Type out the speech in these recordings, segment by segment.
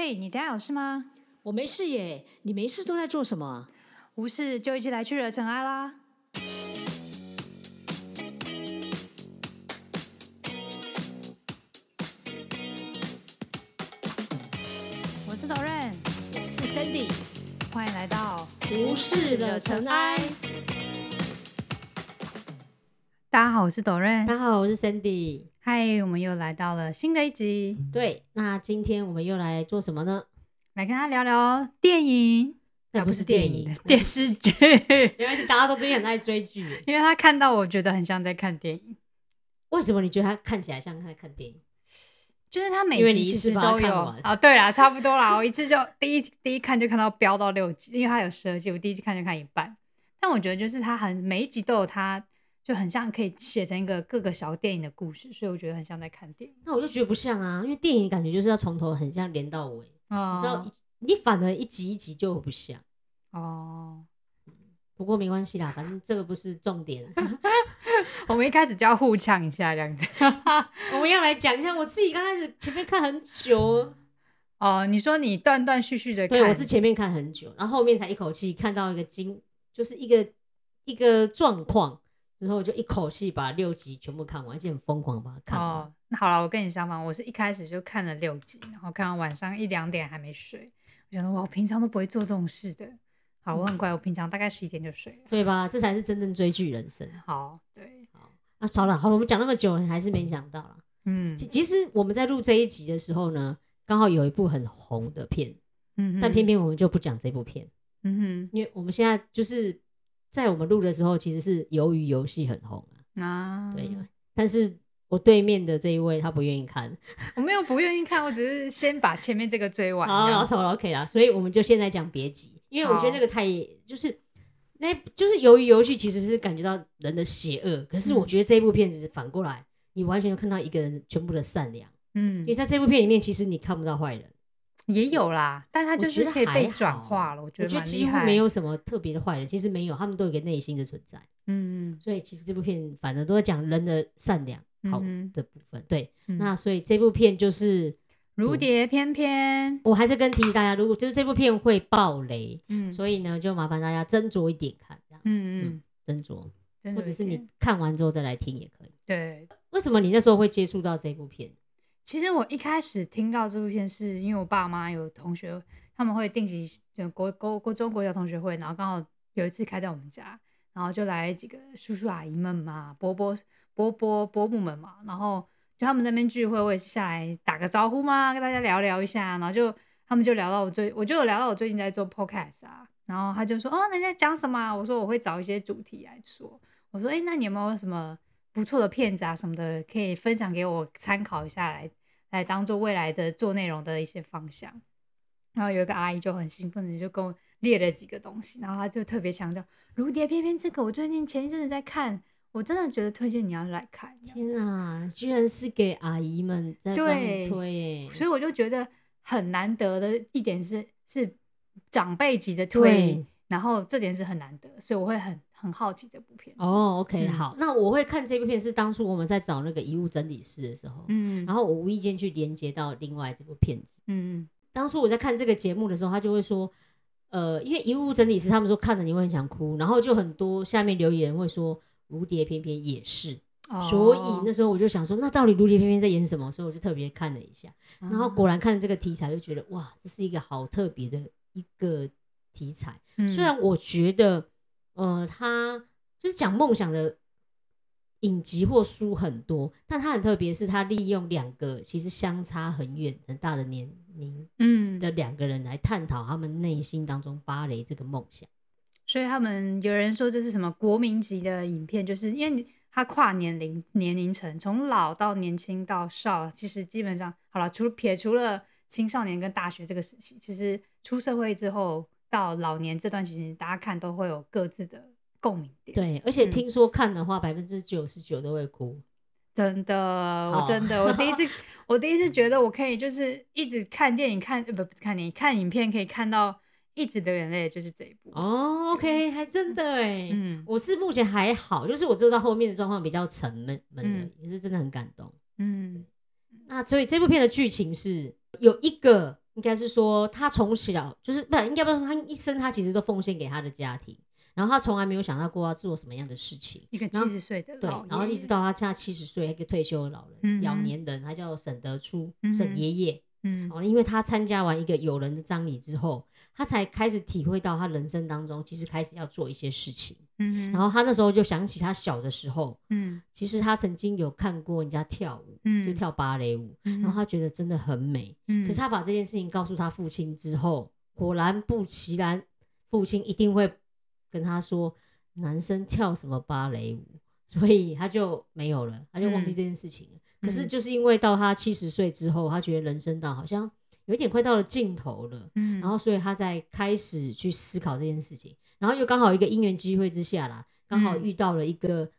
嘿，你等下有事吗？我没事耶，你没事都在做什么？无事就一起来去惹尘埃啦！我是导任，我是 Sandy，欢迎来到无事惹尘埃。大家好，我是导任大。家好，我是 Sandy。嗨，我们又来到了新的一集，对，那今天我们又来做什么呢？来跟他聊聊电影，那啊不是电影，影，电视剧。没关系，大家都最近很爱追剧。因为他看到我觉得很像在看电影，为什么你觉得他看起来像在看电影？就是他每集其实都有啊，对啦，差不多啦，我一次就 第一第一看就看到飙到六集，因为他有十二集，我第一集看就看一半。但我觉得就是他很每一集都有它，就很像可以写成一个各个小电影的故事，所以我觉得很像在看电影。那我就觉得不像啊，因为电影感觉就是要从头很像连到尾，哦你知道，你反而一集一集就不像。哦，不过没关系啦，反正这个不是重点。我们一开始就要互呛一下这样子。我们要来讲一下，我自己刚开始前面看很久，哦，你说你断断续续的看，对我是前面看很久，然后后面才一口气看到一个经，就是一个一个状况，之后就一口气把六集全部看完，而且很疯狂把它看完。哦，那好了，我跟你相反，我是一开始就看了六集，然后看到晚上一两点还没睡。我想说，哇，我平常都不会做这种事的。好，我很乖，我平常大概十一点就睡了。对吧？这才是真正追剧人生。好，对，啊，好了，好了，我们讲那么久，还是没想到啦。嗯其其实我们在录这一集的时候呢，刚好有一部很红的片，嗯，但偏偏我们就不讲这部片，嗯哼因为我们现在就是在我们录的时候，其实是鱿鱼游戏很红啊，啊，对。但是我对面的这一位他不愿意看，我没有不愿意看，我只是先把前面这个追完。好，这样老手 OK 啦，所以我们就现在讲别急，因为我觉得那个太就是那就是鱿鱼游戏其实是感觉到人的邪恶，可是我觉得这部片子反过来，你完全就看到一个人全部的善良，嗯因为，在这部片里面其实你看不到坏人，也有啦，但他就是可以被还转化了，我觉我觉得。几乎没，有什么特别的坏人，其实没有，他们都有一个内心的存在，嗯嗯所以其实这部片反正都在讲人的善良好嗯的部分，对，嗯那所以这部片就是。如蝶翩翩，我还是跟提醒大家，如果就是这部片会爆雷，嗯所以呢，就麻烦大家斟酌一点看，这样嗯嗯，斟酌，或者是你看完之后再来听也可以。对。为什么你那时候会接触到这部片？其实我一开始听到这部片，是因为我爸妈有同学，他们会定期就国国国中国小同学会，然后刚好有一次开在我们家，然后就来几个叔叔阿姨们嘛，伯伯伯伯伯母们嘛，然后就他们那边聚会，我也是下来打个招呼嘛，跟大家聊聊一下，然后就他们就聊到我最，我就有聊到我最近在做 podcast 啊，然后他就说哦，你在讲什么？我说我会找一些主题来说，我说哎，那你有没有什么不错的片子啊什么的，可以分享给我参考一下来来当做未来的做内容的一些方向。然后有一个阿姨就很兴奋的就跟我列了几个东西，然后她就特别强调《如蝶翩翩》这个，我最近前一阵子在看，我真的觉得推荐你要来看。天啊，居然是给阿姨们在对你推耶！所以我就觉得很难得的一点是是长辈级的推，然后这点是很难得，所以我会很很好奇这部片子。哦，OK，、嗯好，那我会看这部片是当初我们在找那个遗物整理师的时候，嗯然后我无意间去连接到另外这部片子。嗯当初我在看这个节目的时候，他就会说，呃，因为遗物整理师他们说看了你会很想哭，然后就很多下面留言会说蝴蝶翩翩也是，嗯，所以哦那时候我就想说，那到底蝴蝶翩翩在演什么？所以我就特别看了一下，然然后果然看这个题材就觉得哇，这是一个好特别的一个题材。嗯虽然我觉得，呃，他就是讲梦想的影集或书很多，但他很特别，是他利用两个其实相差很远很大的年龄嗯的两个人来探讨他们内心当中芭蕾这个梦想。所以他们有人说这是什么国民级的影片，就是因为他跨年龄年龄层，从老到年轻到少，其实基本上好了，除撇除了青少年跟大学这个时期，其实出社会之后到老年这段期间，大家看都会有各自的共鸣点。，对，而且嗯听说看的话，百分之九十九都会哭。真的，我真的，我第一次，我第一次觉得我可以就是一直看电影看，呃不不看电影看影片可以看到一直流眼泪，就是这一部。哦，OK，还真的哎。嗯我是目前还好，就是我知道后面的状况比较沉闷闷的，嗯也是真的很感动。嗯那所以这部片的剧情是有一个应该是说他从小就是不，应该不是他一生他其实都奉献给他的家庭，然后他从来没有想到过要做什么样的事情。一个七十岁的对，然后一直到他现在七十岁，一个退休的老人，老年人，他叫沈德初，沈爷爷。嗯，哦，因为他参加完一个友人的葬礼之后，他才开始体会到他人生当中其实开始要做一些事情。嗯，然后他那时候就想起他小的时候，嗯，其实他曾经有看过人家跳舞，嗯，就跳芭蕾舞，然后他觉得真的很美。嗯，可是他把这件事情告诉他父亲之后，果然不其然，父亲一定会跟他说，男生跳什么芭蕾舞，所以他就没有了，他就忘记这件事情。可是就是因为到他七十岁之后，他觉得人生到好像有一点快到了尽头了，嗯，然后所以他在开始去思考这件事情，然后又刚好一个因缘机会之下啦，刚好遇到了一个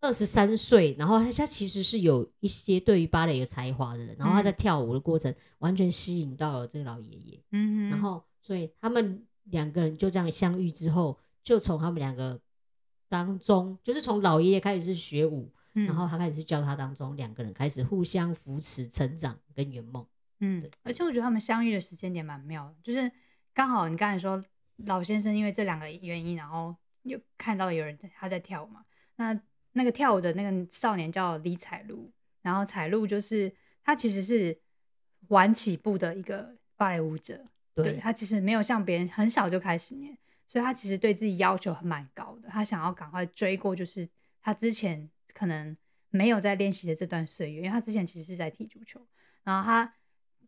二十三岁，然后他他其实是有一些对于芭蕾有才华的人，然后他在跳舞的过程完全吸引到了这个老爷爷，嗯，然后所以他们两个人就这样相遇之后，就从他们两个当中，就是从老爷爷开始是学舞。然后他开始去教他，当中两个人开始互相扶持成长跟圆梦。嗯，而且我觉得他们相遇的时间点蛮妙的，就是刚好你刚才说老先生因为这两个原因，然后又看到有人他在跳舞嘛。那那个跳舞的那个少年叫李彩璐，然后彩璐就是他其实是晚起步的一个芭蕾舞者，对他其实没有像别人很小就开始练，所以他其实对自己要求还蛮高的，他想要赶快追过，就是他之前。可能没有在练习的这段岁月，因为他之前其实是在踢足球，然后他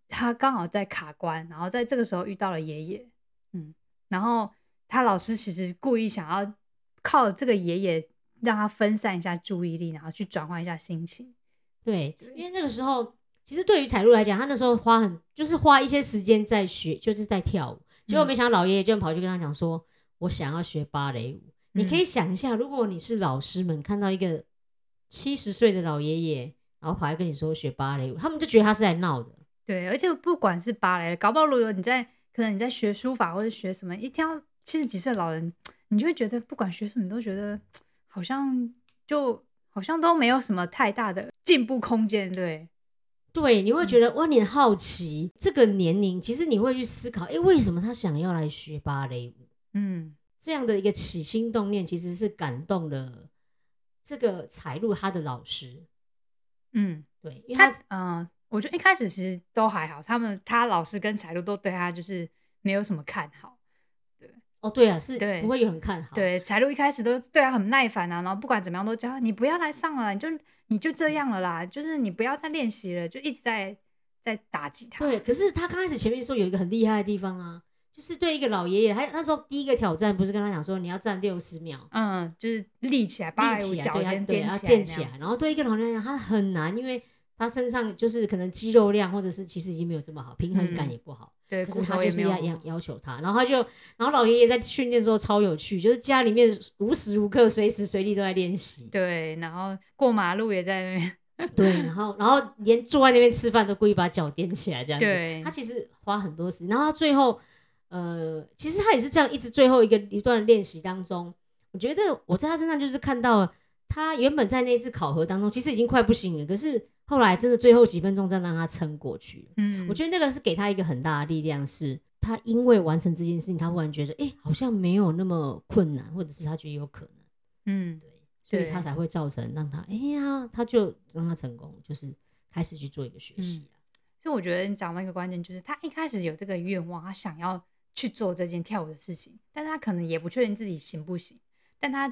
他刚好在卡关，然后在这个时候遇到了爷爷，嗯，然后他老师其实故意想要靠这个爷爷让他分散一下注意力，然后去转换一下心情。对，因为那个时候其实对于彩璐来讲，他那时候花很就是花一些时间在学，就是在跳舞，结果没想到老爷爷就跑去跟他讲说：“我想要学芭蕾舞。”你可以想一下，如果你是老师们看到一个。七十岁的老爷爷，然后跑来跟你说学芭蕾舞，他们就觉得他是在闹的。对，而且不管是芭蕾，搞不好如果你在可能你在学书法或者学什么，一听到七十几岁老人，你就会觉得不管学什么，都觉得好像就好像都没有什么太大的进步空间。对，对，你会觉得哇，你很好奇这个年龄，其实你会去思考，哎，为什么他想要来学芭蕾舞？嗯，这样的一个起心动念，其实是感动了。这个彩璐他的老师，嗯，对，因为他，嗯，我觉得一开始其实都还好，他们他老师跟彩璐都对他就是没有什么看好，对，哦，对啊，是，对，不会有人看好，对，彩璐一开始都对他很耐烦啊，然后不管怎么样都叫他，你不要来上了，你就你就这样了啦，就是你不要再练习了，就一直在在打击他，对，可是他刚开始前面说有一个很厉害的地方啊。就是对一个老爷爷，他那时候第一个挑战不是跟他讲说你要站六十秒，嗯，就是立起来，立起来，对，要站起来。然后对一个老年人，他很难，因为他身上就是可能肌肉量或者是其实已经没有这么好，平衡感也不好。对，可是他就是要要要求他，然后他就，然后老爷爷在训练的时候超有趣，就是家里面无时无刻、随时随地都在练习。对，然后过马路也在那边。对，然后然后连坐在那边吃饭都故意把脚踮起来这样子。对，他其实花很多时间，然后他最后。呃，其实他也是这样，一直最后一个一段练习当中，我觉得我在他身上就是看到他原本在那次考核当中，其实已经快不行了，可是后来真的最后几分钟再让他撑过去。嗯，我觉得那个是给他一个很大的力量，是他因为完成这件事情，他忽然觉得，哎，好像没有那么困难，或者是他觉得有可能。嗯，对，所以他才会造成让他，哎呀，他就让他成功，就是开始去做一个学习所以我觉得你讲那个关键就是他一开始有这个愿望，他想要。去做这件跳舞的事情，但他可能也不确定自己行不行。但他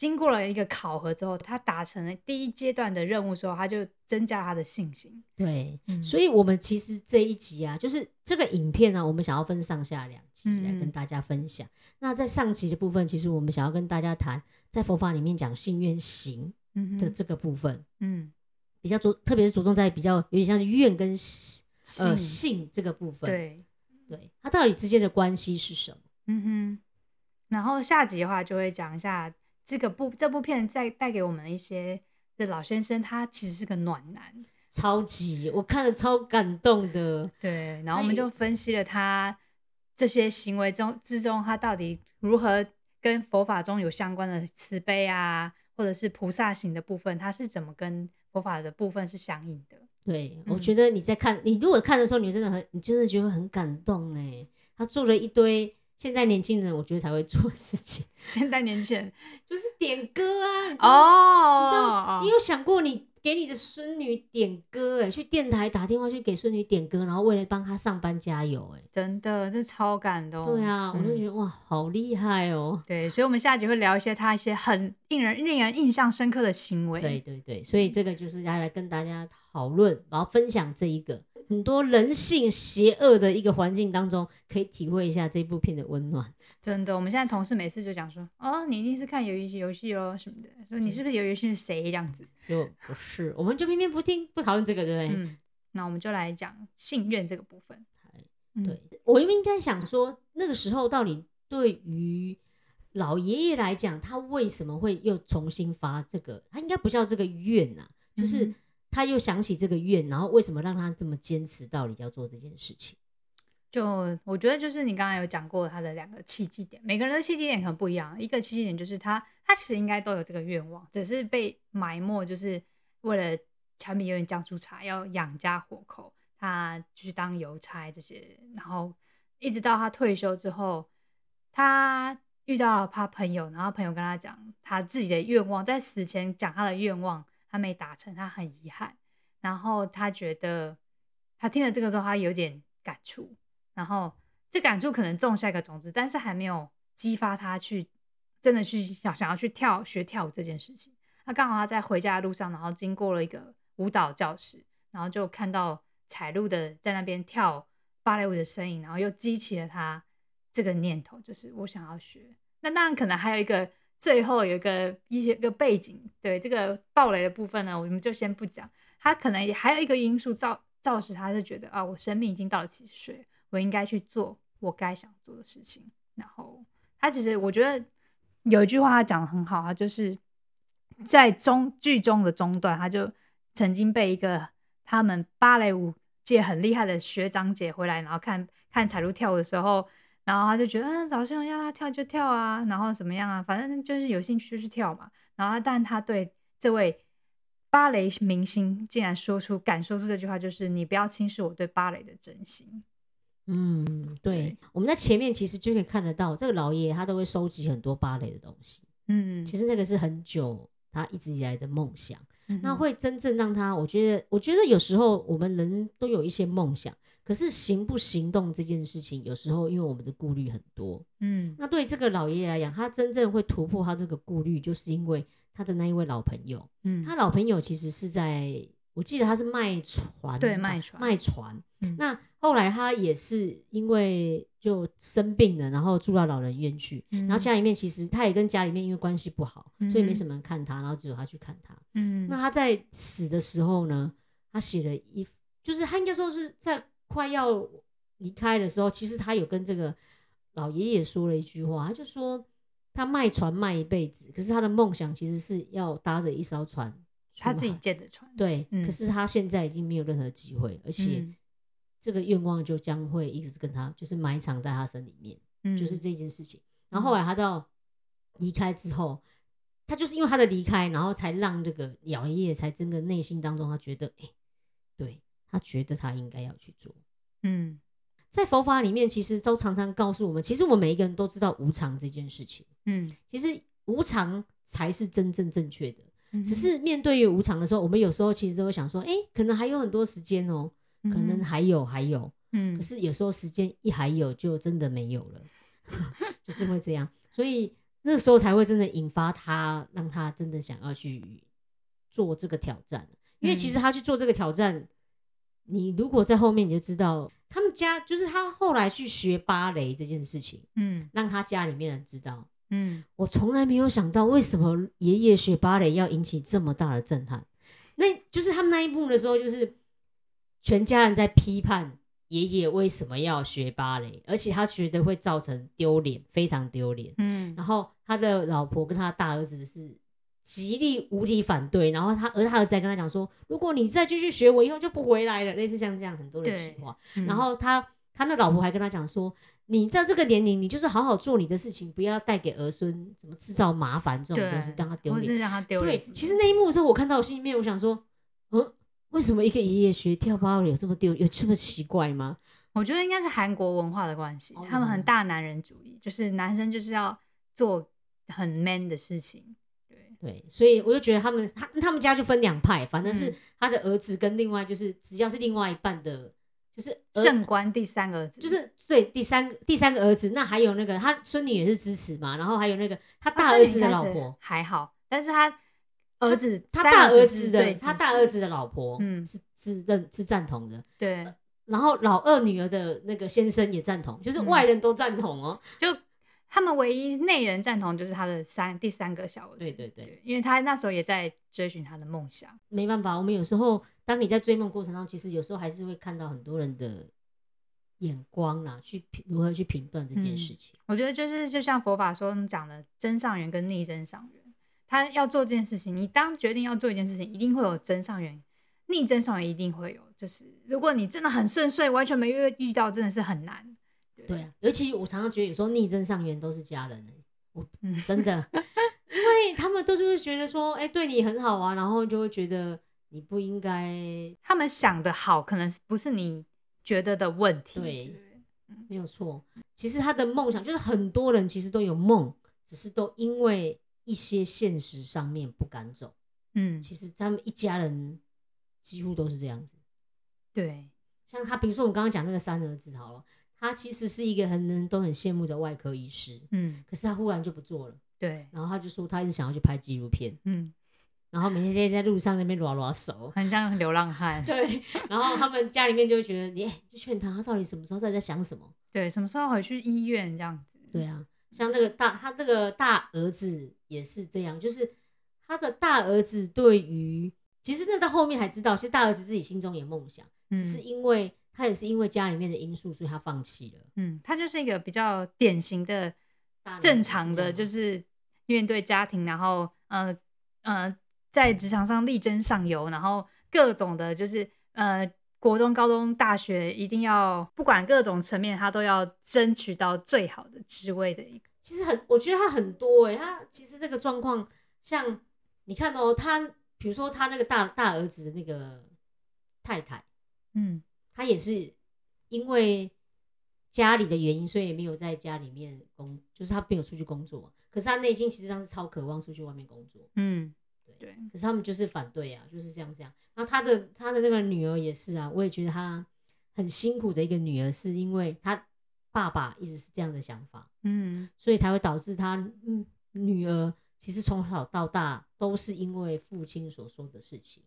经过了一个考核之后，他达成了第一阶段的任务之后，他就增加他的信心。对，所以，我们其实这一集啊，就是这个影片呢，我们想要分上下两集来跟大家分享。那在上集的部分，其实我们想要跟大家谈，在佛法里面讲信愿行的这个部分，嗯，比较着，特别是着重在比较有点像愿跟呃信这个部分，对。对，它到底之间的关系是什么？嗯哼，然后下集的话就会讲一下这个部这部片在带给我们一些的老先生，他其实是个暖男，超级我看了超感动的。对，然后我们就分析了他这些行为中之中，他到底如何跟佛法中有相关的慈悲啊，或者是菩萨行的部分，他是怎么跟佛法的部分是相应的？对，我嗯觉得你在看，你如果看的时候，你真的很，你真的觉得很感动哎。他做了一堆现在年轻人我觉得才会做事情，现代年轻人就是点歌啊。你知道你知哦道，你有想过你给你的孙女点歌哎，去电台打电话去给孙女点歌，然后为了帮她上班加油哎。真的这超感动。对啊，我就嗯觉得哇，好厉害哦。对，所以，我们下集会聊一些他一些很令人令人印象深刻的行为。对对对，所以这个就是要来跟大家讨论，然后分享这一个很多人性邪恶的一个环境当中，可以体会一下这部片的温暖。真的，我们现在同事每次就讲说，哦，你一定是看游戏游戏咯什么的，说你是不是有游戏是谁这样子？就不是，我们就偏偏不听不讨论这个，对不对？嗯，那我们就来讲信愿这个部分。嗯对，我应该想说，那个时候到底对于老爷爷来讲，他为什么会又重新发这个？他应该不叫这个愿呐、就是嗯他又想起这个愿，然后为什么让他这么坚持到底要做这件事情？就我觉得就是你刚刚有讲过他的两个契机点，每个人的契机点可能不一样。一个契机点就是他他其实应该都有这个愿望，只是被埋没，就是为了柴米油盐酱醋茶要养家活口，他就是当邮差这些，然后一直到他退休之后，他遇到了他朋友，然后朋友跟他讲他自己的愿望，在死前讲他的愿望，他没达成，他很遗憾，然后他觉得他听了这个之后，他有点感触。然后这感触可能种下一个种子，但是还没有激发他去真的去想想要去跳学跳舞这件事情。那刚好他在回家的路上，然后经过了一个舞蹈教室，然后就看到彩路的在那边跳芭蕾舞的身影，然后又激起了他这个念头，就是我想要学。那当然可能还有一个最后有一个一些个背景，对这个暴雷的部分呢，我们就先不讲。他可能也还有一个因素造造使他是觉得啊，我生命已经到了七十岁，我应该去做我该想做的事情。然后他其实我觉得有一句话他讲的很好，他就是在中剧中的中段，他就曾经被一个他们芭蕾舞界很厉害的学长姐回来，然后看看彩璐跳舞的时候，然后他就觉得，嗯，老师要他跳就跳啊，然后怎么样啊，反正就是有兴趣就去跳嘛。然后，但他对这位芭蕾明星竟然说出敢说出这句话，就是你不要轻视我对芭蕾的真心。嗯，对对，我们在前面其实就可以看得到，这个老爷爷他都会收集很多芭蕾的东西。嗯，其实那个是很久他一直以来的梦想。嗯那会真正让他，我觉得，我觉得有时候我们人都有一些梦想，可是行不行动这件事情，有时候因为我们的顾虑很多。嗯那对这个老爷爷来讲，他真正会突破他这个顾虑，就是因为他的那一位老朋友。嗯他老朋友其实是在，我记得他是卖船吧，对卖船卖船。嗯那后来他也是因为就生病了，然后住到老人院去，嗯。然后家里面其实他也跟家里面因为关系不好，所以没嗯什么人看他，然后只有他去看他。嗯。那他在死的时候呢，他写了一，就是他应该说是在快要离开的时候，其实他有跟这个老爷爷说了一句话，他就说他卖船卖一辈子，可是他的梦想其实是要搭着一艘船他自己建的船，对，嗯可是他现在已经没有任何机会，而且嗯这个愿望就将会一直跟他，就是埋藏在他身里面。嗯就是这件事情。然后后来他到离开之后，他就是因为他的离开，然后才让这个姚爷爷才真的内心当中他觉得，哎、对他觉得他应该要去做。嗯在佛法里面，其实都常常告诉我们，其实我们每一个人都知道无常这件事情。嗯其实无常才是真正正确的，嗯只是面对于无常的时候，我们有时候其实都会想说，哎、可能还有很多时间哦、可能还有还有，嗯。可是有时候时间一还有，就真的没有了，就是会这样，所以那时候才会真的引发他，让他真的想要去做这个挑战。因为其实他去做这个挑战，你如果在后面你就知道，他们家就是他后来去学芭蕾这件事情，嗯。让他家里面人知道。嗯。我从来没有想到，为什么爷爷学芭蕾要引起这么大的震撼。那就是他们那一幕的时候，就是全家人在批判爷爷为什么要学芭蕾，而且他觉得会造成丢脸，非常丢脸。嗯然后他的老婆跟他大儿子是极力无敌反对，然后他而他儿子还跟他讲说，如果你再继续学，我以后就不回来了，类似像这样很多的情况。嗯然后他他那老婆还跟他讲说，你在这个年龄，你就是好好做你的事情，不要带给儿孙什么制造麻烦这种东西，让他丢脸。或是让他丢对，其实那一幕的时候，我看到我心里面，我想说，嗯，为什么一个爷爷学跳芭蕾有这么丢，有这么奇怪吗？我觉得应该是韩国文化的关系，哦他们很大男人主义，就是男生就是要做很 man 的事情。对，对，所以我就觉得他们他他们家就分两派，反正是嗯他的儿子跟另外就是只要是另外一半的，就是儿圣官第三个儿子就是对第三个第三个儿子，那还有那个他孙女也是支持嘛，然后还有那个他他大儿子的老婆，还好，但是他儿子他大儿子的他大儿子的老婆，嗯是是认是赞同的，对，然后老二女儿的那个先生也赞同，就是嗯外人都赞同哦。就他们唯一内人赞同就是他的三第三个小儿子。对对对因为他那时候也在追寻他的梦想。没办法，我们有时候当你在追梦过程当中，其实有时候还是会看到很多人的眼光啦，去评如何去评断这件嗯事情。我觉得就是就像佛法说讲的，真上人跟逆真上缘，他要做这件事情，你当决定要做一件事情，一定会有真上缘，逆真上缘一定会有。就是如果你真的很顺遂，完全没遇遇到，真的是很难。对啊，尤其我常常觉得有时候逆增上缘都是家人、欸，我嗯真的，因为他们都是会觉得说，哎、对你很好啊，然后就会觉得你不应该他们想的好，可能不是你觉得的问题。对没有错。其实他的梦想就是很多人其实都有梦，只是都因为一些现实上面不敢走。嗯，其实他们一家人几乎都是这样子。对，像他，比如说我们刚刚讲那个三儿子好了，他其实是一个很人都很羡慕的外科医师，嗯，可是他忽然就不做了，对，然后他就说他一直想要去拍纪录片，嗯，然后每天在路上那边拉拉手。很像流浪汉。对，然后他们家里面就会觉得你，哎就劝他，他到底什么时候在在想什么？对，什么时候回去医院这样子？对啊，像那个大他那个大儿子也是这样，就是他的大儿子对于，其实那到后面才知道，其实大儿子自己心中有梦想，嗯只是因为他也是因为家里面的因素，所以他放弃了。嗯，他就是一个比较典型的正常的，就是面对家庭，然后呃呃，在职场上力争上游，然后各种的，就是呃，国中、高中、大学一定要不管各种层面，他都要争取到最好的职位的一个。其实很，我觉得他很多哎、他其实这个状况，像你看哦，他比如说他那个大大儿子的那个太太，嗯他也是因为家里的原因，所以也没有在家里面工，就是他没有出去工作。可是他内心其实上是超渴望出去外面工作，嗯，对对，可是他们就是反对啊，就是这样这样。然后他的他的那个女儿也是啊，我也觉得他很辛苦的一个女儿，是因为她爸爸一直是这样的想法，嗯所以才会导致他嗯女儿其实从小到大都是因为父亲所说的事情。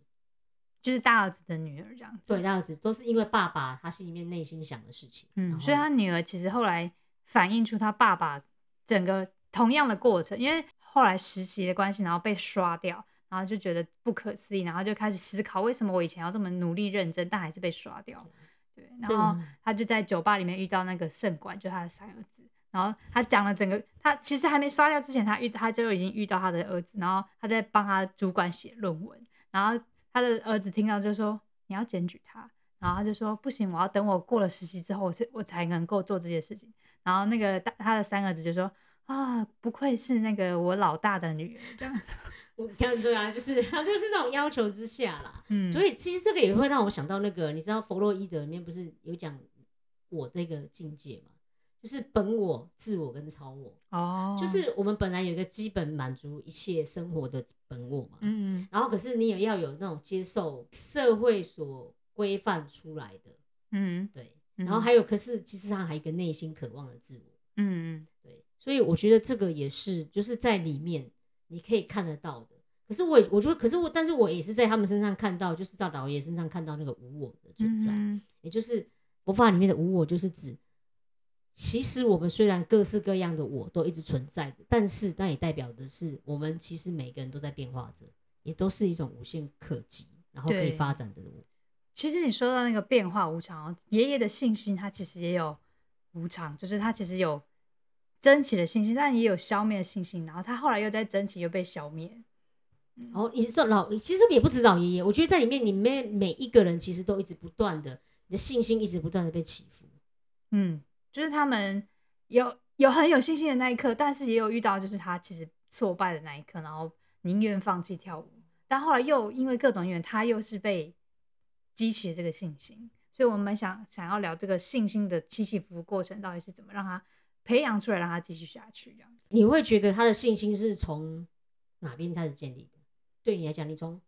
就是大儿子的女儿这样子。对，大儿子都是因为爸爸他心里面内心想的事情。嗯，所以他女儿其实后来反映出他爸爸整个同样的过程，因为后来实习的关系，然后被刷掉，然后就觉得不可思议，然后就开始思考为什么我以前要这么努力认真，但还是被刷掉。对，然后他就在酒吧里面遇到那个圣管，就他的三儿子。然后他讲了整个，他其实还没刷掉之前，他遇他就已经遇到他的儿子，然后他在帮他主管写论文，然后他的儿子听到就说你要检举他，然后他就说不行，我要等我过了实习之后，我才我才能够做这些事情。然后那个大他的三儿子就说啊，不愧是那个我老大的女儿这样子。我看对啊，就是他就是那种要求之下啦。嗯，所以其实这个也会让我想到那个，你知道弗洛伊德里面不是有讲我那个境界嘛？就是本我、自我跟超我，哦，就是我们本来有一个基本满足一切生活的本我嘛。嗯然后可是你也要有那种接受社会所规范出来的，嗯对。嗯，然后还有，可是其实上还有一个内心渴望的自我。嗯对，所以我觉得这个也是，就是在里面你可以看得到的。可是我也，我觉得，可是我，但是我也是在他们身上看到，就是在老爷身上看到那个无我的存在，嗯也就是佛法里面的无我，就是指，其实我们虽然各式各样的我都一直存在着，但是那也代表的是，我们其实每个人都在变化着，也都是一种无限可及，然后可以发展的我。其实你说到那个变化无常哦，爷爷的信心他其实也有无常，就是他其实有争起的信心，但也有消灭的信心，然后他后来又在争起，又被消灭。然后你是说老，其实也不止老爷爷，我觉得在里面，里面每一个人其实都一直不断的，你的信心一直不断的被起伏。嗯，就是他们有有很有信心的那一刻，但是也有遇到就是他其实挫败的那一刻，然后宁愿放弃跳舞，但后来又因为各种原因，他又是被激起了这个信心。所以我们想想要聊这个信心的起起伏伏过程，到底是怎么让他培养出来，让他继续下去这样子。你会觉得他的信心是从哪边开始建立的？对你来讲，你从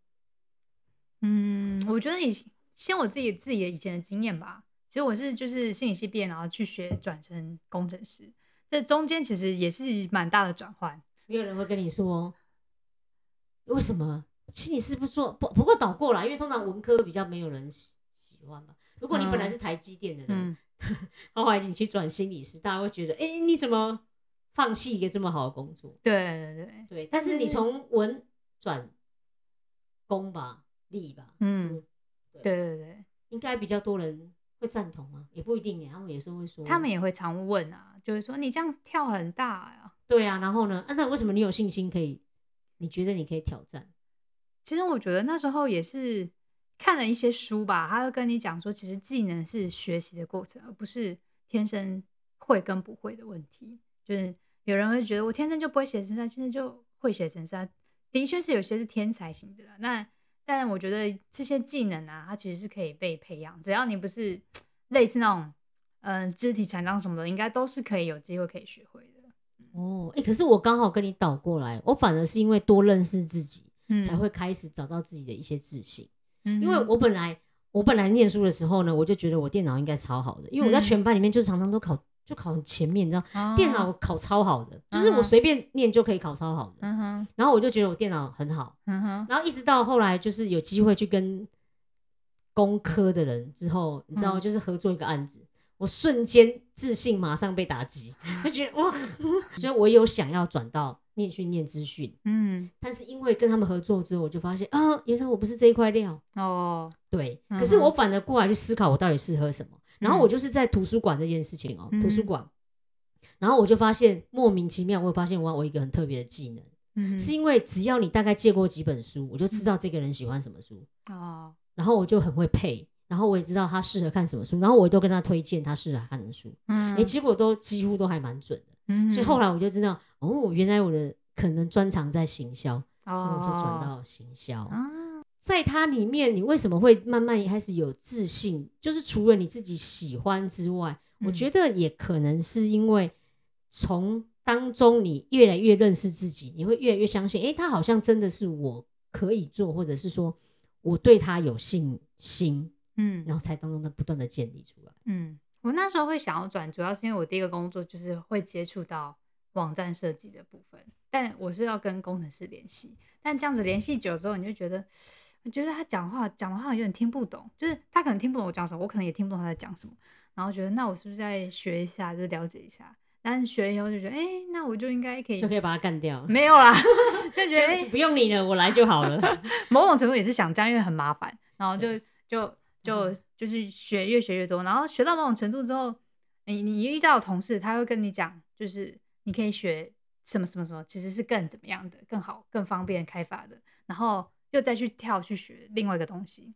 嗯，我觉得以先我自己自己的以前的经验吧。其实我是就是心理系毕业，然后去学转成工程师，这中间其实也是蛮大的转换。没有人会跟你说为什么心理师不做不不过倒过来，因为通常文科比较没有人喜喜欢吧。如果你本来是台积电的人，后来你去转心理师，大家会觉得，哎，你怎么放弃一个这么好的工作？对对对对。但是你从文转工吧，理吧，嗯，对对对，应该比较多人会赞同吗？也不一定，他们有时候会说，他们也会常问啊，就是说你这样跳很大呀。对啊，然后呢？啊，那为什么你有信心可以？你觉得你可以挑战？其实我觉得那时候也是。看了一些书吧，他会跟你讲说，其实技能是学习的过程，而不是天生会跟不会的问题。就是有人会觉得我天生就不会写程式，现在就会写程式，的确是有些是天才型的。那但我觉得这些技能啊，它其实是可以被培养，只要你不是类似那种嗯肢体残障什么的，应该都是可以有机会可以学会的。哦，哎，可是我刚好跟你倒过来，我反而是因为多认识自己，才会开始找到自己的一些自信。因为我本来我本来念书的时候呢，我就觉得我电脑应该超好的，因为我在全班里面就是常常都考就考很前面，你知道，电脑考超好的，就是我随便念就可以考超好的。嗯然后我就觉得我电脑很好。嗯然后一直到后来就是有机会去跟工科的人之后，你知道，就是合作一个案子，我瞬间自信马上被打击，就觉得哇，所以我有想要转到。念训念资讯，嗯，但是因为跟他们合作之后，我就发现啊，原来我不是这一块料。哦。对，可是我反而过来去思考，我到底适合什么。然后我就是在图书馆这件事情哦，图书馆，然后我就发现莫名其妙，我发现我我一个很特别的技能，嗯，是因为只要你大概借过几本书，我就知道这个人喜欢什么书哦，然后我就很会配，然后我也知道他适合看什么书，然后我都跟他推荐他适合看的书，嗯，哎，结果都几乎都还蛮准的。所以后来我就知道，哦，原来我的可能专长在行销，所以我就转到行销。在它里面，你为什么会慢慢开始有自信？就是除了你自己喜欢之外，我觉得也可能是因为从当中你越来越认识自己，你会越来越相信，哎，他好像真的是我可以做，或者是说我对他有信心，嗯，然后才当中的不断的建立出来，嗯。我那时候会想要转，主要是因为我第一个工作就是会接触到网站设计的部分，但我是要跟工程师联系。但这样子联系久之后，你就觉得，我觉得他讲话讲的话有点听不懂，就是他可能听不懂我讲什么，我可能也听不懂他在讲什么。然后觉得，那我是不是再学一下，就是了解一下？但是学了以后就觉得，哎，那我就应该可以，就可以把他干掉。没有啦，就觉得不用你了，我来就好了。某种程度也是想这样，因为很麻烦，然后就就。就就是学越学越多，然后学到某种程度之后，你你遇到同事，他会跟你讲，就是你可以学什么什么什么，其实是更怎么样的，更好、更方便开发的，然后又再去跳去学另外一个东西。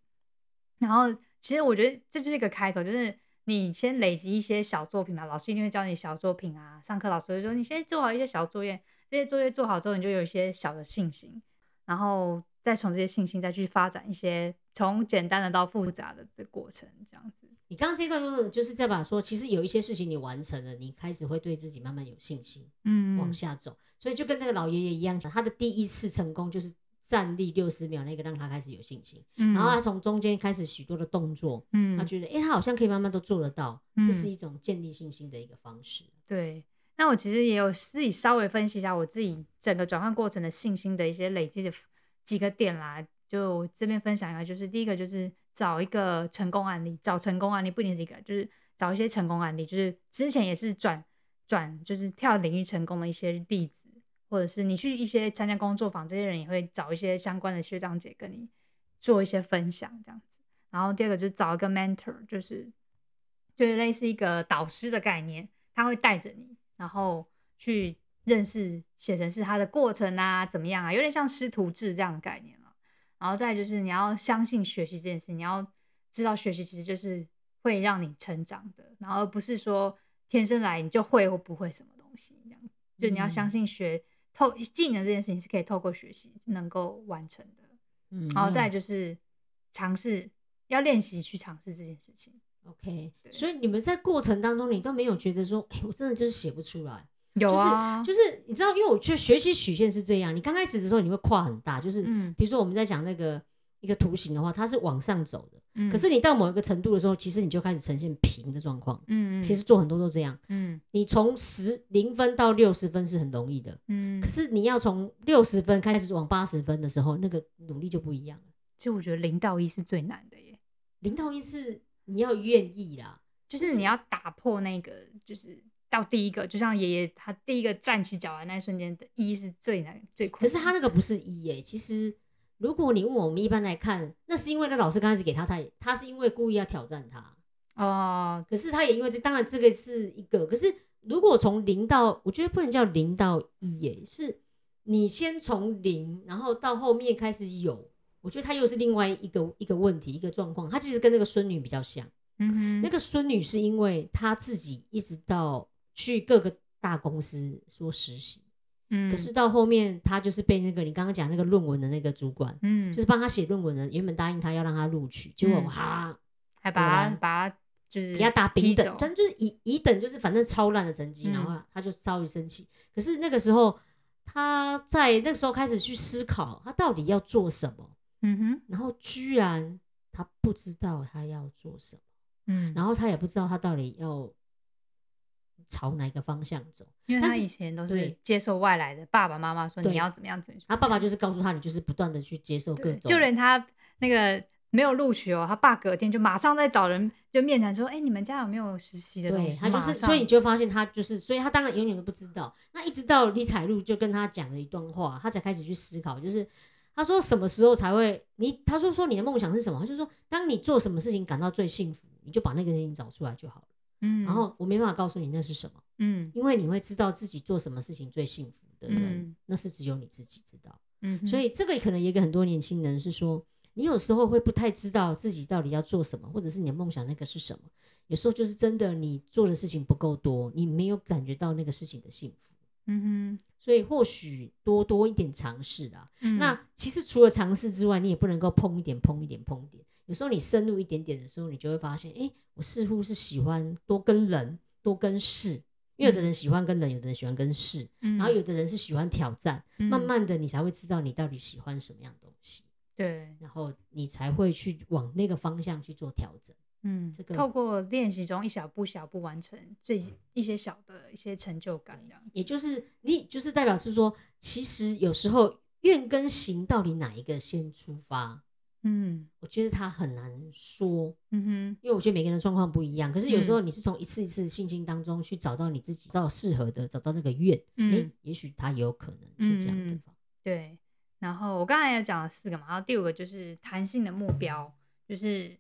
然后其实我觉得这就是一个开头，就是你先累积一些小作品嘛，老师一定会教你小作品啊。上课老师会说，你先做好一些小作业，这些作业做好之后，你就有一些小的信心，然后。再从这些信心再去发展一些从简单的到复杂的的过程，这样子。你刚刚这段就是就是在把说，其实有一些事情你完成了，你开始会对自己慢慢有信心，嗯，往下走。所以就跟那个老爷爷一样，他的第一次成功就是站立六十秒那个让他开始有信心，然后他从中间开始许多的动作，嗯，他觉得哎，他好像可以慢慢都做得到，这是一种建立信心的一个方式。对，那我其实也有自己稍微分析一下我自己整个转换过程的信心的一些累积的。几个点啦，就这边分享一下，就是第一个就是找一个成功案例，找成功案例不一定是一个，就是找一些成功案例，就是之前也是转转就是跳领域成功的一些例子，或者是你去一些参加工作坊，这些人也会找一些相关的学长姐跟你做一些分享这样子。然后第二个就是找一个 mentor，就是就是类似一个导师的概念，他会带着你，然后去。认识写成是他的过程啊，怎么样啊？有点像师徒制这样的概念了。然后再就是你要相信学习这件事，你要知道学习其实就是会让你成长的，然后而不是说天生来你就会或不会什么东西这样。就你要相信学透技能这件事情是可以透过学习能够完成的。嗯，然后再就是尝试要练习去尝试这件事情。OK，所以你们在过程当中，你都没有觉得说，哎、我真的就是写不出来。有啊，就是你知道，因为我觉得学习曲线是这样，你刚开始的时候你会跨很大，就是、嗯。比如说我们在讲那个一个图形的话，它是往上走的，嗯。可是你到某一个程度的时候，其实你就开始呈现平的状况。嗯，其实做很多都这样，嗯。你从十零分到六十分是很容易的，嗯。可，是你要从六十分开始往八十分的时候，那个努力就不一样了。其实我觉得零到一是最难的耶，零到一是你要愿意啦，就是你要打破那个，就是到第一个，就像爷爷他第一个站起脚来那一瞬间的一是最难最可困难。是他那个不是一耶、其实如果你问我们一般来看，那是因为那老师刚开始给他太，他是因为故意要挑战他，哦，可是他也因为这，当然这个是一个，可是如果从零到，我觉得不能叫零到一耶、是你先从零，然后到后面开始有，我觉得他又是另外一个一个问题一个状况，他其实跟那个孙女比较像。嗯哼，那个孙女是因为她自己一直到去各个大公司说实习，嗯，可是到后面他就是被那个你刚刚讲那个论文的那个主管，嗯，就是帮他写论文的，原本答应他要让他录取，结果嗯。哈还把他把他就是给他打丙等踢走，但就是乙乙等就是反正超烂的成绩，嗯然后他就稍微生气。可是那个时候他在那个时候开始去思考，他到底要做什么，嗯哼，然后居然他不知道他要做什么。嗯，然后他也不知道他到底要朝哪个方向走。因为他是以前都是接受外来的爸爸妈妈说你要怎么样怎么样，他爸爸就是告诉他，你就是不断的去接受各对，种，就连他那个没有录取哦，他爸隔天就马上在找人就面谈说，哎，你们家有没有实习的东西？对他就是，所以你就发现他就是，所以他当然永远都不知道。那一直到李彩璐就跟他讲了一段话，他才开始去思考，就是他说什么时候才会你？他说说你的梦想是什么？他就说当你做什么事情感到最幸福，你就把那个事情找出来就好了。嗯，然后我没办法告诉你那是什么，嗯因为你会知道自己做什么事情最幸福的人，嗯那是只有你自己知道。嗯，所以这个可能也给很多年轻人是说，你有时候会不太知道自己到底要做什么，或者是你的梦想那个是什么。有时候就是真的你做的事情不够多，你没有感觉到那个事情的幸福。嗯哼所以或许多多一点尝试啦。哼，那其实除了尝试之外，你也不能够碰一点碰一点碰一点。有时候你深入一点点的时候，你就会发现，哎，我似乎是喜欢多跟人多跟事，因为有的人喜欢跟人，有的人喜欢跟事，嗯然后有的人是喜欢挑战。嗯。慢慢的，你才会知道你到底喜欢什么样的东西，对，然后你才会去往那个方向去做调整。嗯，这个透过练习中一小步小步完成最一些小的一些成就感，这样也就是你就是代表是说，其实有时候愿跟行到底哪一个先出发，嗯我觉得他很难说，嗯哼，因为我觉得每个人的状况不一样。可是有时候你是从一次一次信心当中去找到你自己找到适合的，找到那个愿，诶，嗯也许他也有可能是这样的嗯。对。然后我刚才也讲了四个嘛，然后第五个就是弹性的目标，就是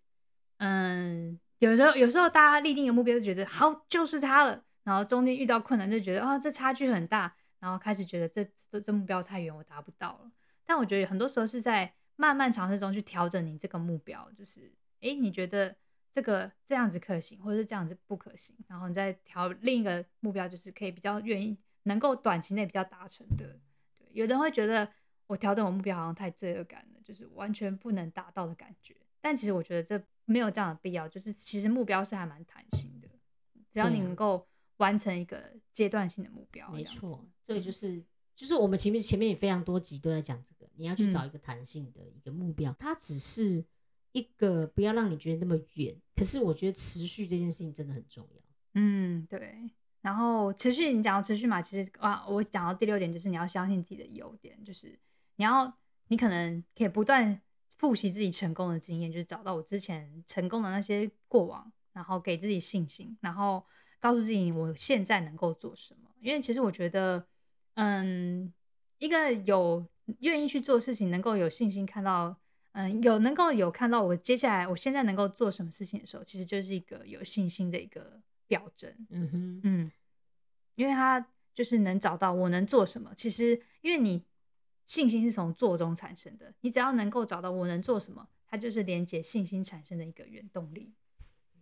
嗯，有时候有时候大家立定一个目标就觉得好就是他了，然后中间遇到困难就觉得啊、这差距很大，然后开始觉得这这这目标太远我达不到了。但我觉得很多时候是在慢慢尝试中去调整你这个目标，就是诶，你觉得这个这样子可行，或者是这样子不可行，然后你再调另一个目标，就是可以比较愿意能够短期内比较达成的。对，有的人会觉得我调整我目标好像太罪恶感了，就是完全不能达到的感觉。但其实我觉得这没有这样的必要，就是其实目标是还蛮弹性的，只要你能够完成一个阶段性的目标，没错，这个就是就是我们前面前面也非常多集都在讲这个，你要去嗯找一个弹性的一个目标，它只是一个不要让你觉得那么远，可是我觉得持续这件事情真的很重要。嗯，对。然后持续，你讲到持续嘛，其实啊，我讲到第六点就是你要相信自己的优点，就是你要，你可能可以不断复习自己成功的经验，就是找到我之前成功的那些过往，然后给自己信心，然后告诉自己我现在能够做什么。因为其实我觉得，嗯，一个有愿意去做事情，能够有信心看到，嗯，有能够有看到我接下来我现在能够做什么事情的时候，其实就是一个有信心的一个表征。嗯哼，嗯，因为他就是能找到我能做什么。其实，因为你信心是从做中产生的，你只要能够找到我能做什么，它就是连接信心产生的一个原动力。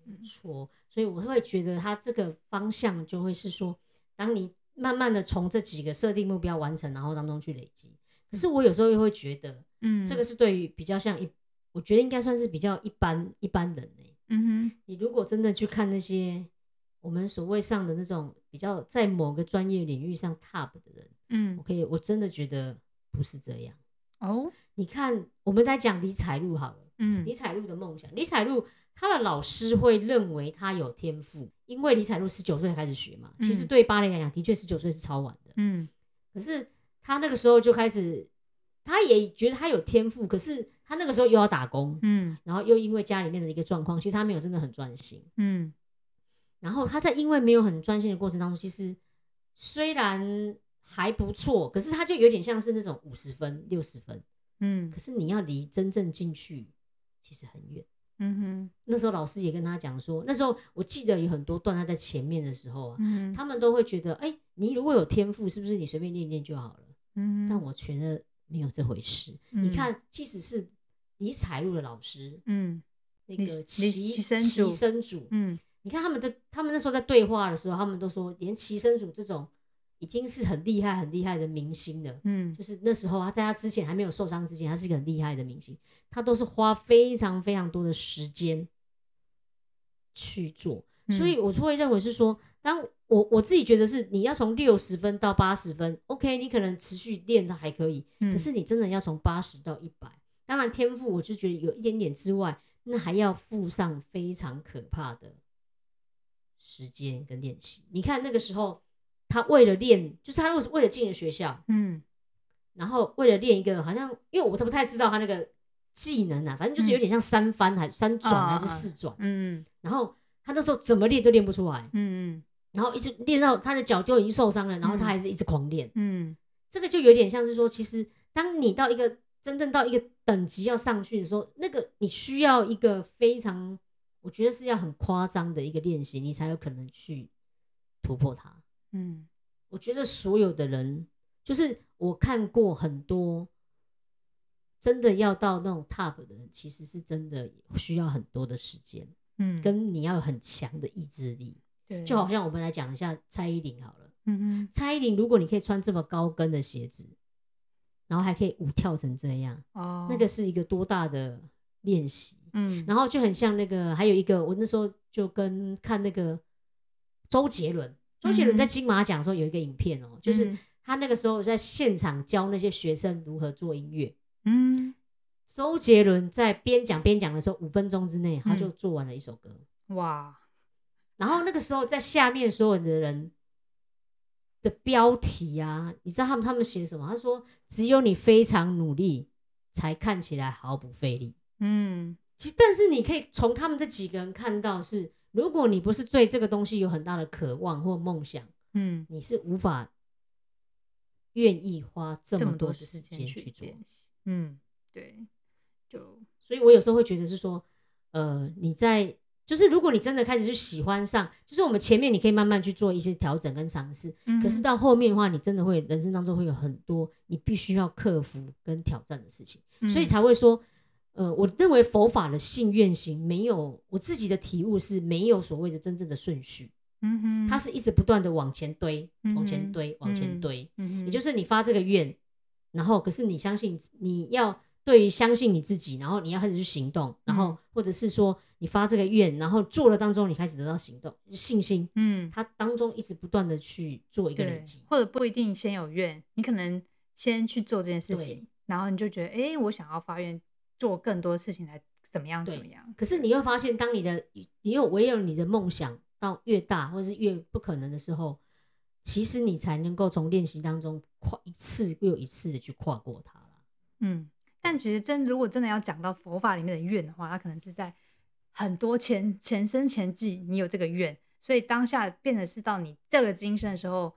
没错，所以我会觉得他这个方向就会是说，当你慢慢的从这几个设定目标完成，然后当中去累积。可是我有时候又会觉得，嗯。这个是对于比较像一，我我觉得应该算是比较一般一般人呢、嗯哼，你如果真的去看那些我们所谓上的那种比较在某个专业领域上 top 的人，嗯。我可以，我真的觉得不是这样。哦，你看，我们在讲李彩璐好了，嗯。李彩璐的梦想，李彩璐她的老师会认为他有天赋，因为李彩璐十九岁开始学嘛，其实嗯对芭蕾来讲，的确十九岁是超晚的。嗯可是他那个时候就开始，他也觉得他有天赋，可是他那个时候又要打工，嗯然后又因为家里面的一个状况，其实他没有真的很专心。嗯然后他在因为没有很专心的过程当中，其实虽然还不错，可是他就有点像是那种五十分、六十分，嗯可是你要离真正进去其实很远。嗯哼。那时候老师也跟他讲说，那时候我记得有很多段他在前面的时候啊，嗯他们都会觉得，哎、你如果有天赋，是不是你随便练练就好了？嗯，但我觉得没有这回事。你看，即使是李彩璐的老师，嗯那个齐齐生齐主生主，嗯。你看他们的，他们那时候在对话的时候，他们都说，连齐生主这种已经是很厉害、很厉害的明星了。嗯就是那时候他在他之前还没有受伤之前，他是一个很厉害的明星，他都是花非常非常多的时间去做，嗯所以我就会认为是说，当我我自己觉得是你要从六十分到八十分，OK，你可能持续练的还可以，嗯，可是你真的要从八十到一百，当然天赋我就觉得有一点点之外，那还要附上非常可怕的时间跟练习。你看那个时候，他为了练，就是他如果是为了进了学校。嗯。然后为了练一个，好像因为我都不太知道他那个技能啊，反正就是有点像三翻还三转啊还是四转，嗯然后他那时候怎么练都练不出来，嗯然后一直练到他的脚就已经受伤了，然后他还是一直狂练，嗯。这个就有点像是说，其实当你到一个真正到一个等级要上去的时候，那个你需要一个非常，我觉得是要很夸张的一个练习，你才有可能去突破它。嗯。我觉得所有的人，就是我看过很多，真的要到那种 top 的人，其实是真的需要很多的时间，嗯，跟你要有很强的意志力。对，就好像我们来讲一下蔡依林好了，嗯嗯蔡依林，如果你可以穿这么高跟的鞋子，然后还可以舞跳成这样，哦，那个是一个多大的练习？嗯，然后就很像那个，还有一个，我那时候就跟看那个周杰伦，周杰伦在金马奖的时候有一个影片哦、就是嗯他那个时候在现场教那些学生如何做音乐。嗯周杰伦在边讲边讲的时候，五分钟之内他嗯就做完了一首歌。哇，然后那个时候在下面所有的人的标题啊，你知道他们他们写什么？他说：“只有你非常努力，才看起来毫不费力。嗯”其实，但是你可以从他们这几个人看到是，如果你不是对这个东西有很大的渴望或梦想，嗯，你是无法愿意花这这么多时时间去做。嗯，对，就。所以我有时候会觉得是说，呃，你在就是如果你真的开始去喜欢上，就是我们前面你可以慢慢去做一些调整跟尝试，可是嗯到后面的话，你真的会人生当中会有很多你必须要克服跟挑战的事情，所以。嗯才会说，呃，我认为佛法的信愿行没有我自己的体悟是没有所谓的真正的顺序，嗯哼，它是一直不断的往前堆，嗯往前堆，往前嗯堆，嗯，也就是你发这个愿，然后可是你相信你要对于相信你自己，然后你要开始去行动，然后嗯或者是说你发这个愿，然后做了当中你开始得到行动信心，嗯，它当中一直不断的去做一个累积，，或者不一定先有愿，你可能先去做这件事情，然后你就觉得，哎，我想要发愿做更多事情来怎么样怎么样，可是你会发现，当你的你有唯有你的梦想到越大，或是越不可能的时候，其实你才能够从练习当中跨一次又一次的去跨过它了。嗯，但其实真如果真的要讲到佛法里面的愿的话，它可能是在很多前前生前际你有这个愿，所以当下变得是到你这个今生的时候，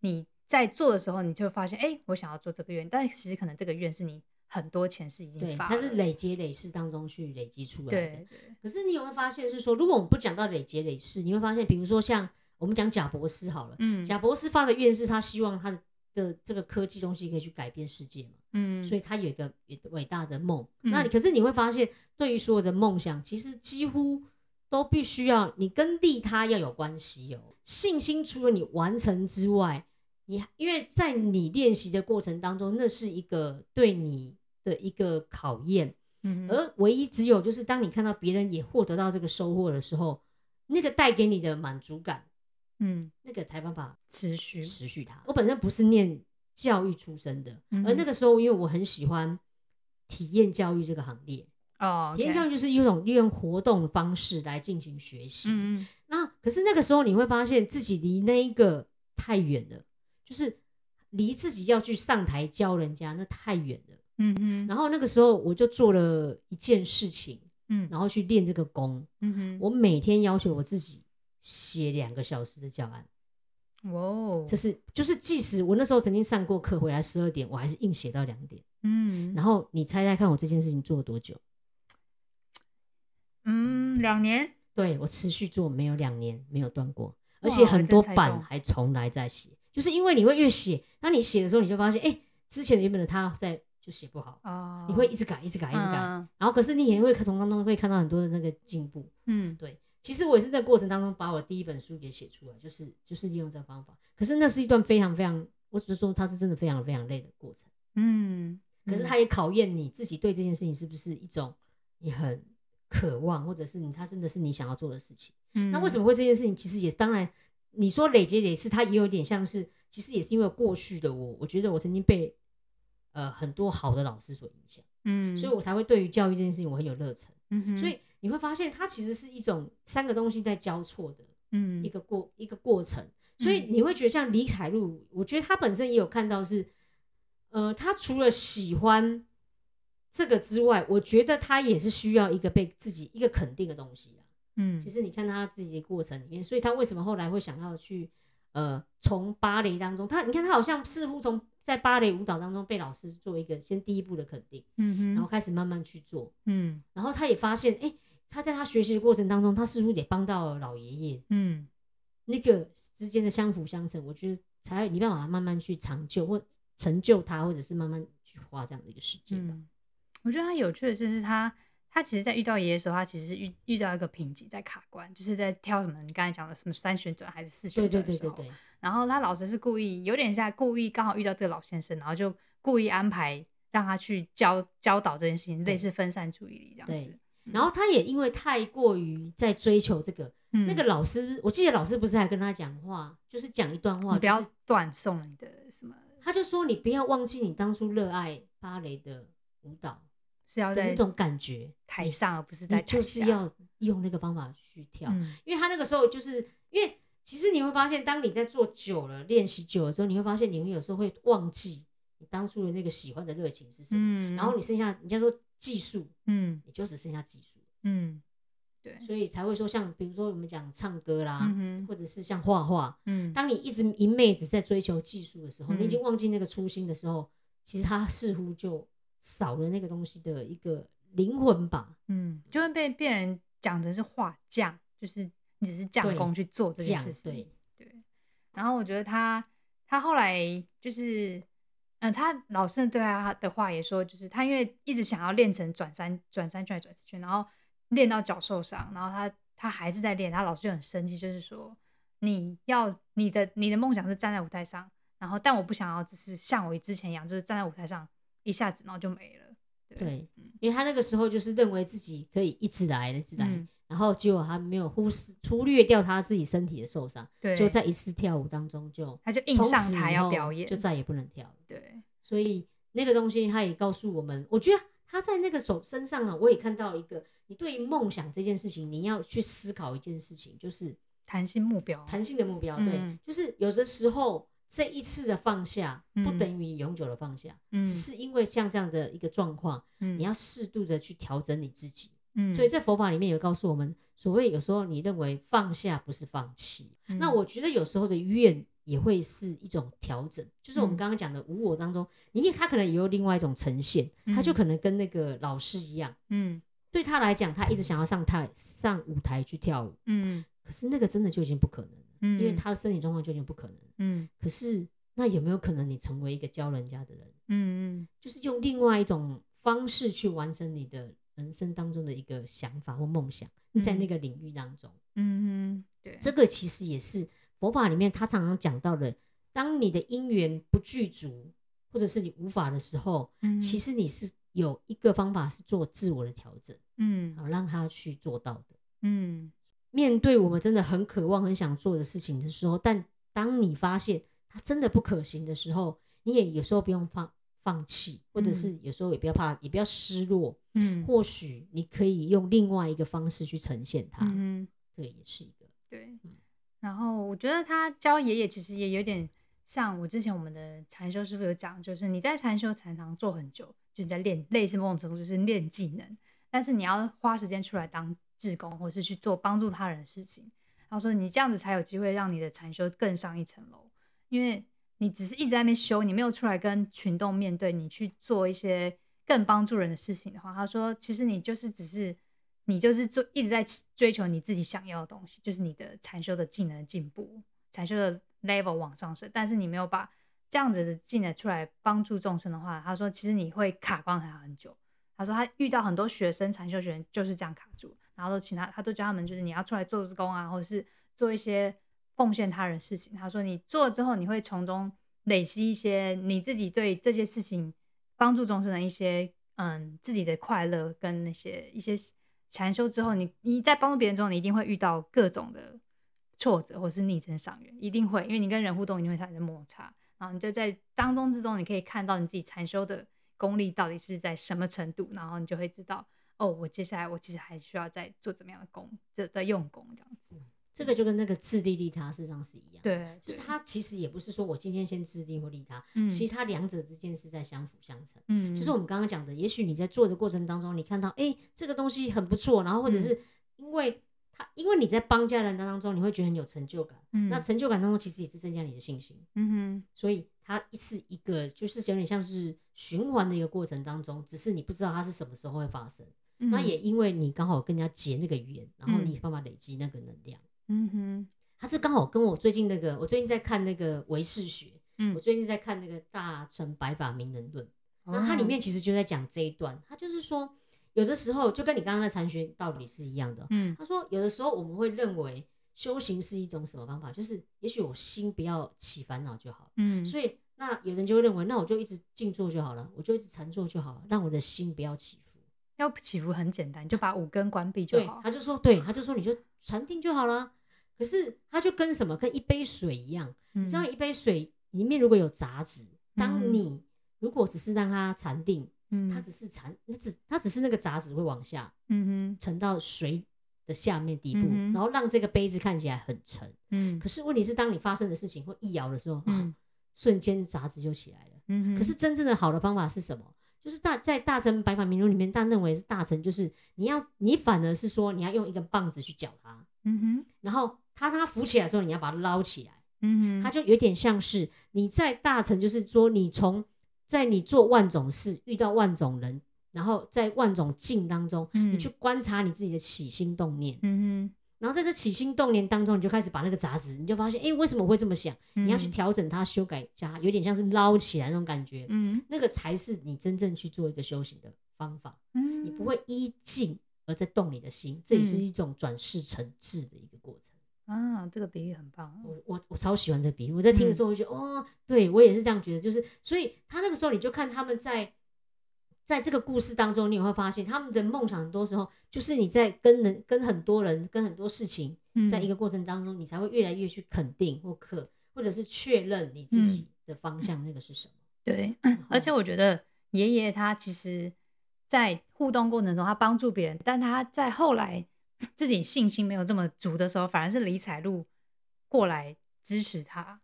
你在做的时候，你就会发现，哎、我想要做这个愿，但其实可能这个愿是你很多钱是已经对，发了，它是累积累世当中去累积出来的。对对，可是你有没有发现是说，如果我们不讲到累积累世，你会发现，比如说像我们讲贾博士好了，嗯贾博士发的愿是他希望他的这个科技东西可以去改变世界嘛，嗯，所以他有一个伟大的梦。嗯那你可是你会发现，对于所有的梦想，其实几乎都必须要你跟利他要有关系哦。信心除了你完成之外，你因为在你练习的过程当中，那是一个对你的一个考验。嗯而唯一只有就是当你看到别人也获得到这个收获的时候，那个带给你的满足感，嗯那个才办法持续持续它。我本身不是念教育出身的，嗯而那个时候因为我很喜欢体验教育这个行列，哦，体验教育就是一种利用活动的方式来进行学习。嗯嗯那可是那个时候你会发现自己离那一个太远了，就是离自己要去上台教人家那太远了。嗯嗯。然后那个时候我就做了一件事情，嗯。然后去练这个功。嗯哼，我每天要求我自己写两个小时的教案，哇哦，这是就是即使我那时候曾经上过课回来十二点，我还是硬写到两点。嗯。然后你猜猜看，我这件事情做了多久？嗯两年，对我持续做没有两年，没有断过，而且很多版还重来在写，就是因为你会越写，当你写的时候，你就发现，哎、之前原本的他在就写不好，哦，你会一直改，一直改，一直改，嗯然后可是你也会从当中会看到很多的那个进步。嗯对，其实我也是在过程当中把我第一本书给写出来，就是就是利用这个方法。可是那是一段非常非常，我只是说它是真的非常非常累的过程。嗯，可是它也考验你自己对这件事情是不是一种你很渴望，或者是你它真的是你想要做的事情。嗯，那为什么会这件事情？其实也当然，你说累积累是它也有点像是，其实也是因为过去的我，我觉得我曾经被呃很多好的老师所影响，嗯，所以我才会对于教育这件事情我很有热忱。嗯哼，所以你会发现，它其实是一种三个东西在交错的嗯一个过一个过程。所以你会觉得像李凯璐，我觉得他本身也有看到是，呃，他除了喜欢这个之外，我觉得他也是需要一个被自己一个肯定的东西啦。嗯其实你看他自己的过程里面，所以他为什么后来会想要去呃从芭蕾当中，他你看他好像似乎从在芭蕾舞蹈当中被老师做一个先第一步的肯定，嗯哼，然后开始慢慢去做，嗯然后他也发现，哎、他在他学习的过程当中，他似乎也帮到了老爷爷，嗯那个之间的相辅相成，我觉得才会你办法慢慢去长久或成就他，或者是慢慢去花这样的一个时间吧。嗯，我觉得他有趣的是，是他他其实，在遇到爷爷的时候，他其实是遇遇到一个瓶颈在卡关，就是在挑什么你刚才讲的什么三旋转还是四旋转的时候，对对对，然后他老师是故意有点像故意刚好遇到这个老先生，然后就故意安排让他去教教导这件事情，类似分散注意力这样子对。然后他也因为太过于在追求这个，嗯那个老师，我记得老师不是还跟他讲话，就是讲一段话，你不要就是断送你的什么，他就说你不要忘记你当初热爱芭蕾的舞蹈是要在那种感觉，台上而不是在台。就是要用那个方法去跳。嗯因为他那个时候就是因为其实你会发现，当你在做久了、练习久了之后，你会发现你会有时候会忘记你当初的那个喜欢的热情是什么，嗯，然后你剩下人家说技术，嗯你就只剩下技术，嗯对，所以才会说像比如说我们讲唱歌啦，嗯或者是像画画，嗯当你一直一昧子在追求技术的时候，嗯你已经忘记那个初心的时候，其实他似乎就少了那个东西的一个灵魂吧。嗯，就会被别人讲的是画匠，就是你只是匠工去做这件事情。对，对，然后我觉得他他后来就是，嗯、他老师对他的话也说，就是他因为一直想要练成转三转三圈转四圈，然后练到脚受伤，然后他他还是在练，他老师就很生气，就是说你要你的你的梦想是站在舞台上，然后但我不想要只是像我之前一样，就是站在舞台上一下子然后就没了。对，因为他那个时候就是认为自己可以一直来，一直来，嗯然后结果他没有忽视忽略掉他自己身体的受伤，对，就在一次跳舞当中就他就硬上台要表演，就再也不能跳了。对，所以那个东西他也告诉我们，我觉得他在那个手身上啊，我也看到一个，你对于梦想这件事情，你要去思考一件事情，就是弹性目标，弹性的目标。对，嗯就是有的时候这一次的放下，不嗯等于你永久的放下，嗯。只是因为像这样的一个状况，嗯。你要适度的去调整你自己。嗯，所以在佛法里面有告诉我们，所谓有时候你认为放下不是放弃，嗯。那我觉得有时候的怨也会是一种调整，就是我们嗯。刚刚讲的无我当中，你也他可能也有另外一种呈现，他就嗯。可能跟那个老师一样，嗯。对他来讲，他一直想要上台上舞台去跳舞，嗯。可是那个真的就已经不可能了，嗯，因为他的身体状况就已经不可能。嗯。可是那有没有可能你成为一个教人家的人，嗯嗯。就是用另外一种方式去完成你的人生当中的一个想法或梦想？在那嗯。个领域当中，嗯嗯，对，这个其实也是佛法里面他常常讲到的，当你的因缘不具足，或者是你无法的时候，嗯。其实你是有一个方法是做自我的调整，嗯。好让他去做到的。嗯面对我们真的很渴望、很想做的事情的时候，但当你发现它真的不可行的时候，你也有时候不用放放弃，或者是有时候也不要怕，也不要失落。嗯或许你可以用另外一个方式去呈现它，嗯，这个也是一个。对嗯。然后我觉得他教爷爷其实也有点像我之前我们的禅修师傅有讲，就是你在禅修禅堂做很久，就你在练，类似某种程度就是练技能，但是你要花时间出来当志工，或是去做帮助他人的事情。然后说你这样子才有机会让你的禅修更上一层楼，因为你只是一直在那边修，你没有出来跟群众面对，你去做一些更帮助人的事情的话，他说其实你就是只是你就是做一直在追求你自己想要的东西，就是你的禅修的技能进步，禅修的 level 往上升，但是你没有把这样子的技能出来帮助众生的话，他说其实你会卡关还很久。他说他遇到很多学生禅修学员就是这样卡住，然后都请他，他都教他们就是你要出来做义工啊，或者是做一些奉献他人事情。他说你做了之后，你会从中累积一些你自己对这些事情帮助众生的一些嗯自己的快乐跟那些一些禅修之后，你你在帮助别人之后，你一定会遇到各种的挫折或是逆增上缘，一定会，因为你跟人互动一定会产生摩擦，然后你就在当中之中，你可以看到你自己禅修的功力到底是在什么程度，然后你就会知道哦，我接下来我其实还需要再做怎么样的功，就在用功这样子。这个就跟那个自利利他事实上是一样，，对，就是他其实也不是说我今天先自利或利他，嗯其实他两者之间是在相辅相成。嗯，就是我们刚刚讲的，也许你在做的过程当中，你看到哎、诶这个东西很不错，然后或者嗯是因为他因为你在帮家人当中，你会觉得很有成就感，嗯那成就感当中其实也是增加你的信心，嗯哼所以它是一个就是有点像是循环的一个过程当中，只是你不知道它是什么时候会发生。嗯那也因为你刚好跟人家结那个缘，然后嗯你有办法累积那个能量。嗯哼他是刚好跟我最近那个，我最近在看那个唯识学，嗯我最近在看那个《大乘白法名人论》，哦那它里面其实就在讲这一段，它就是说，有的时候就跟你刚刚的禅学道理是一样的。嗯他说，有的时候我们会认为修行是一种什么方法，就是也许我心不要起烦恼就好，嗯所以那有人就会认为，那我就一直静坐就好了，我就一直禅坐就好了，让我的心不要起伏。要起伏很简单，你就把五根关闭就对好，。他就说，对，他就说你就禅定就好了。可是他就跟什么，跟一杯水一样，知道一杯水里面如果有杂质，当嗯你如果只是让它禅定，嗯它只是禅，那只它只是那个杂质会往下嗯哼沉到水的下面底部，嗯哼然后让这个杯子看起来很沉。嗯可是问题是，当你发生的事情或一摇的时候，瞬间杂质就起来了。嗯哼，可是真正的好的方法是什么？就是大在大乘白法名录里面，大家认为是大乘，就是你要你反而是说你要用一根棒子去搅它，嗯哼。然后它当它浮起来的时候，你要把它捞起来。嗯哼，它。就有点像是你在大乘，就是说你从在你做万种事，遇到万种人，然后在万种境当中，嗯你去观察你自己的起心动念，嗯然后在这起心动念当中，你就开始把那个杂质，你就发现，哎，为什么我会这么想？你要去调整它、修改一下它，有点像是捞起来那种感觉，嗯那个才是你真正去做一个修行的方法。嗯，你不会依静而在动你的心，这也是一种转世成智的一个过程。啊，这个比喻很棒。我我我超喜欢这比喻，我在听的时候我就觉得，哦，对我也是这样觉得，就是所以他那个时候你就看他们在在这个故事当中，你也会发现他们的梦想很多时候就是你在跟人、跟很多人、跟很多事情，嗯在一个过程当中，你才会越来越去肯定或可或者是确认你自己的方向那个是什么。对，而且我觉得爷爷他其实，在互动过程中，他帮助别人，但他在后来自己信心没有这么足的时候，反而是李彩璐过来支持他。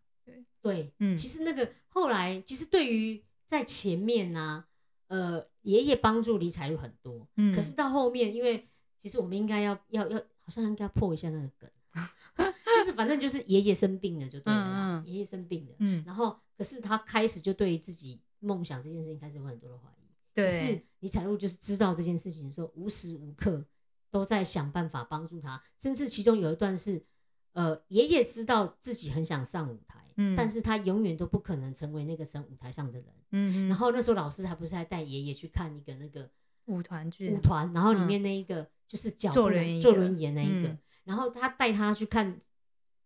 对，嗯其实那个后来，其实对于在前面呢、呃，爷爷帮助李彩璐很多，嗯可是到后面，因为其实我们应该要要要，好像应该破一下那个梗，就是反正就是爷爷生病了就对了啦，嗯嗯。爷爷生病了，嗯，然后可是他开始就对于自己梦想这件事情开始有很多的怀疑，可是对，李彩璐就是知道这件事情的时候，无时无刻都在想办法帮助他，甚至其中有一段是，呃，爷爷知道自己很想上舞台，嗯但是他永远都不可能成为那个上舞台上的人。嗯然后那时候老师还不是还带爷爷去看一个那个舞团剧舞团，然后里面那一个就是脚坐轮坐轮椅的那一个嗯，然后他带他去看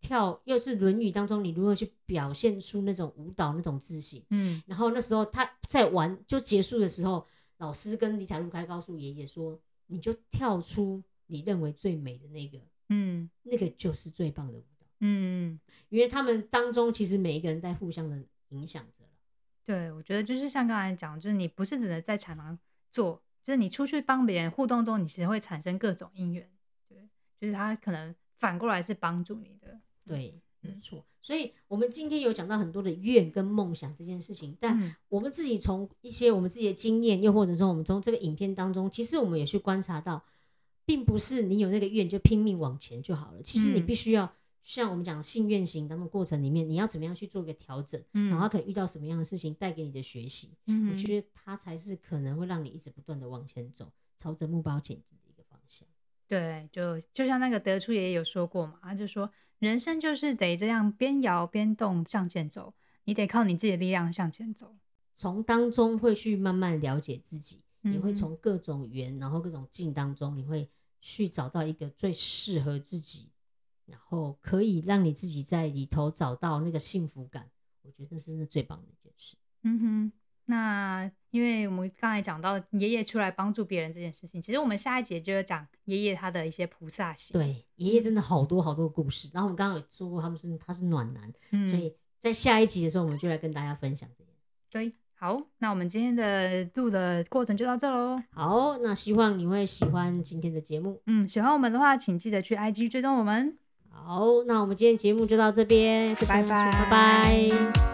跳，又是轮椅当中你如何去表现出那种舞蹈那种自信。嗯然后那时候他在玩就结束的时候，老老师跟李彩璐开告诉爷爷说，你就跳出你认为最美的那个，嗯那个就是最棒的舞蹈。嗯，因为他们当中其实每一个人在互相的影响着。对，我觉得就是像刚才讲，就是你不是只能在场上做，就是你出去帮别人互动中，你其实会产生各种因缘。对，就是他可能反过来是帮助你的。对，没嗯错。所以我们今天有讲到很多的愿跟梦想这件事情，但嗯我们自己从一些我们自己的经验，又或者说我们从这个影片当中，其实我们也去观察到，并不是你有那个愿就拼命往前就好了。其实你嗯必须要像我们讲信愿行当中过程里面，你要怎么样去做一个调整，嗯然后可能遇到什么样的事情带给你的学习，嗯我觉得它才是可能会让你一直不断的往前走，朝着目标前进的一个方向。对，就就像那个德初爷爷有说过嘛，他就说人生就是得这样边摇边动向前走，你得靠你自己的力量向前走。从当中会去慢慢了解自己，也会从各种缘，然后各种境当中，你会去找到一个最适合自己，然后可以让你自己在里头找到那个幸福感。我觉得这是那最棒的一件事。嗯哼，那因为我们刚才讲到爷爷出来帮助别人这件事情，其实我们下一节就要讲爷爷他的一些菩萨行。，对，爷爷真的好多好多故事。然后我们刚刚有说过，他们是他是暖男，嗯，所以在下一集的时候，我们就来跟大家分享。对，好，那我们今天的录的过程就到这喽。好，那希望你会喜欢今天的节目。嗯，喜欢我们的话，请记得去 IG 追踪我们。好，那我们今天节目就到这边，拜拜拜拜。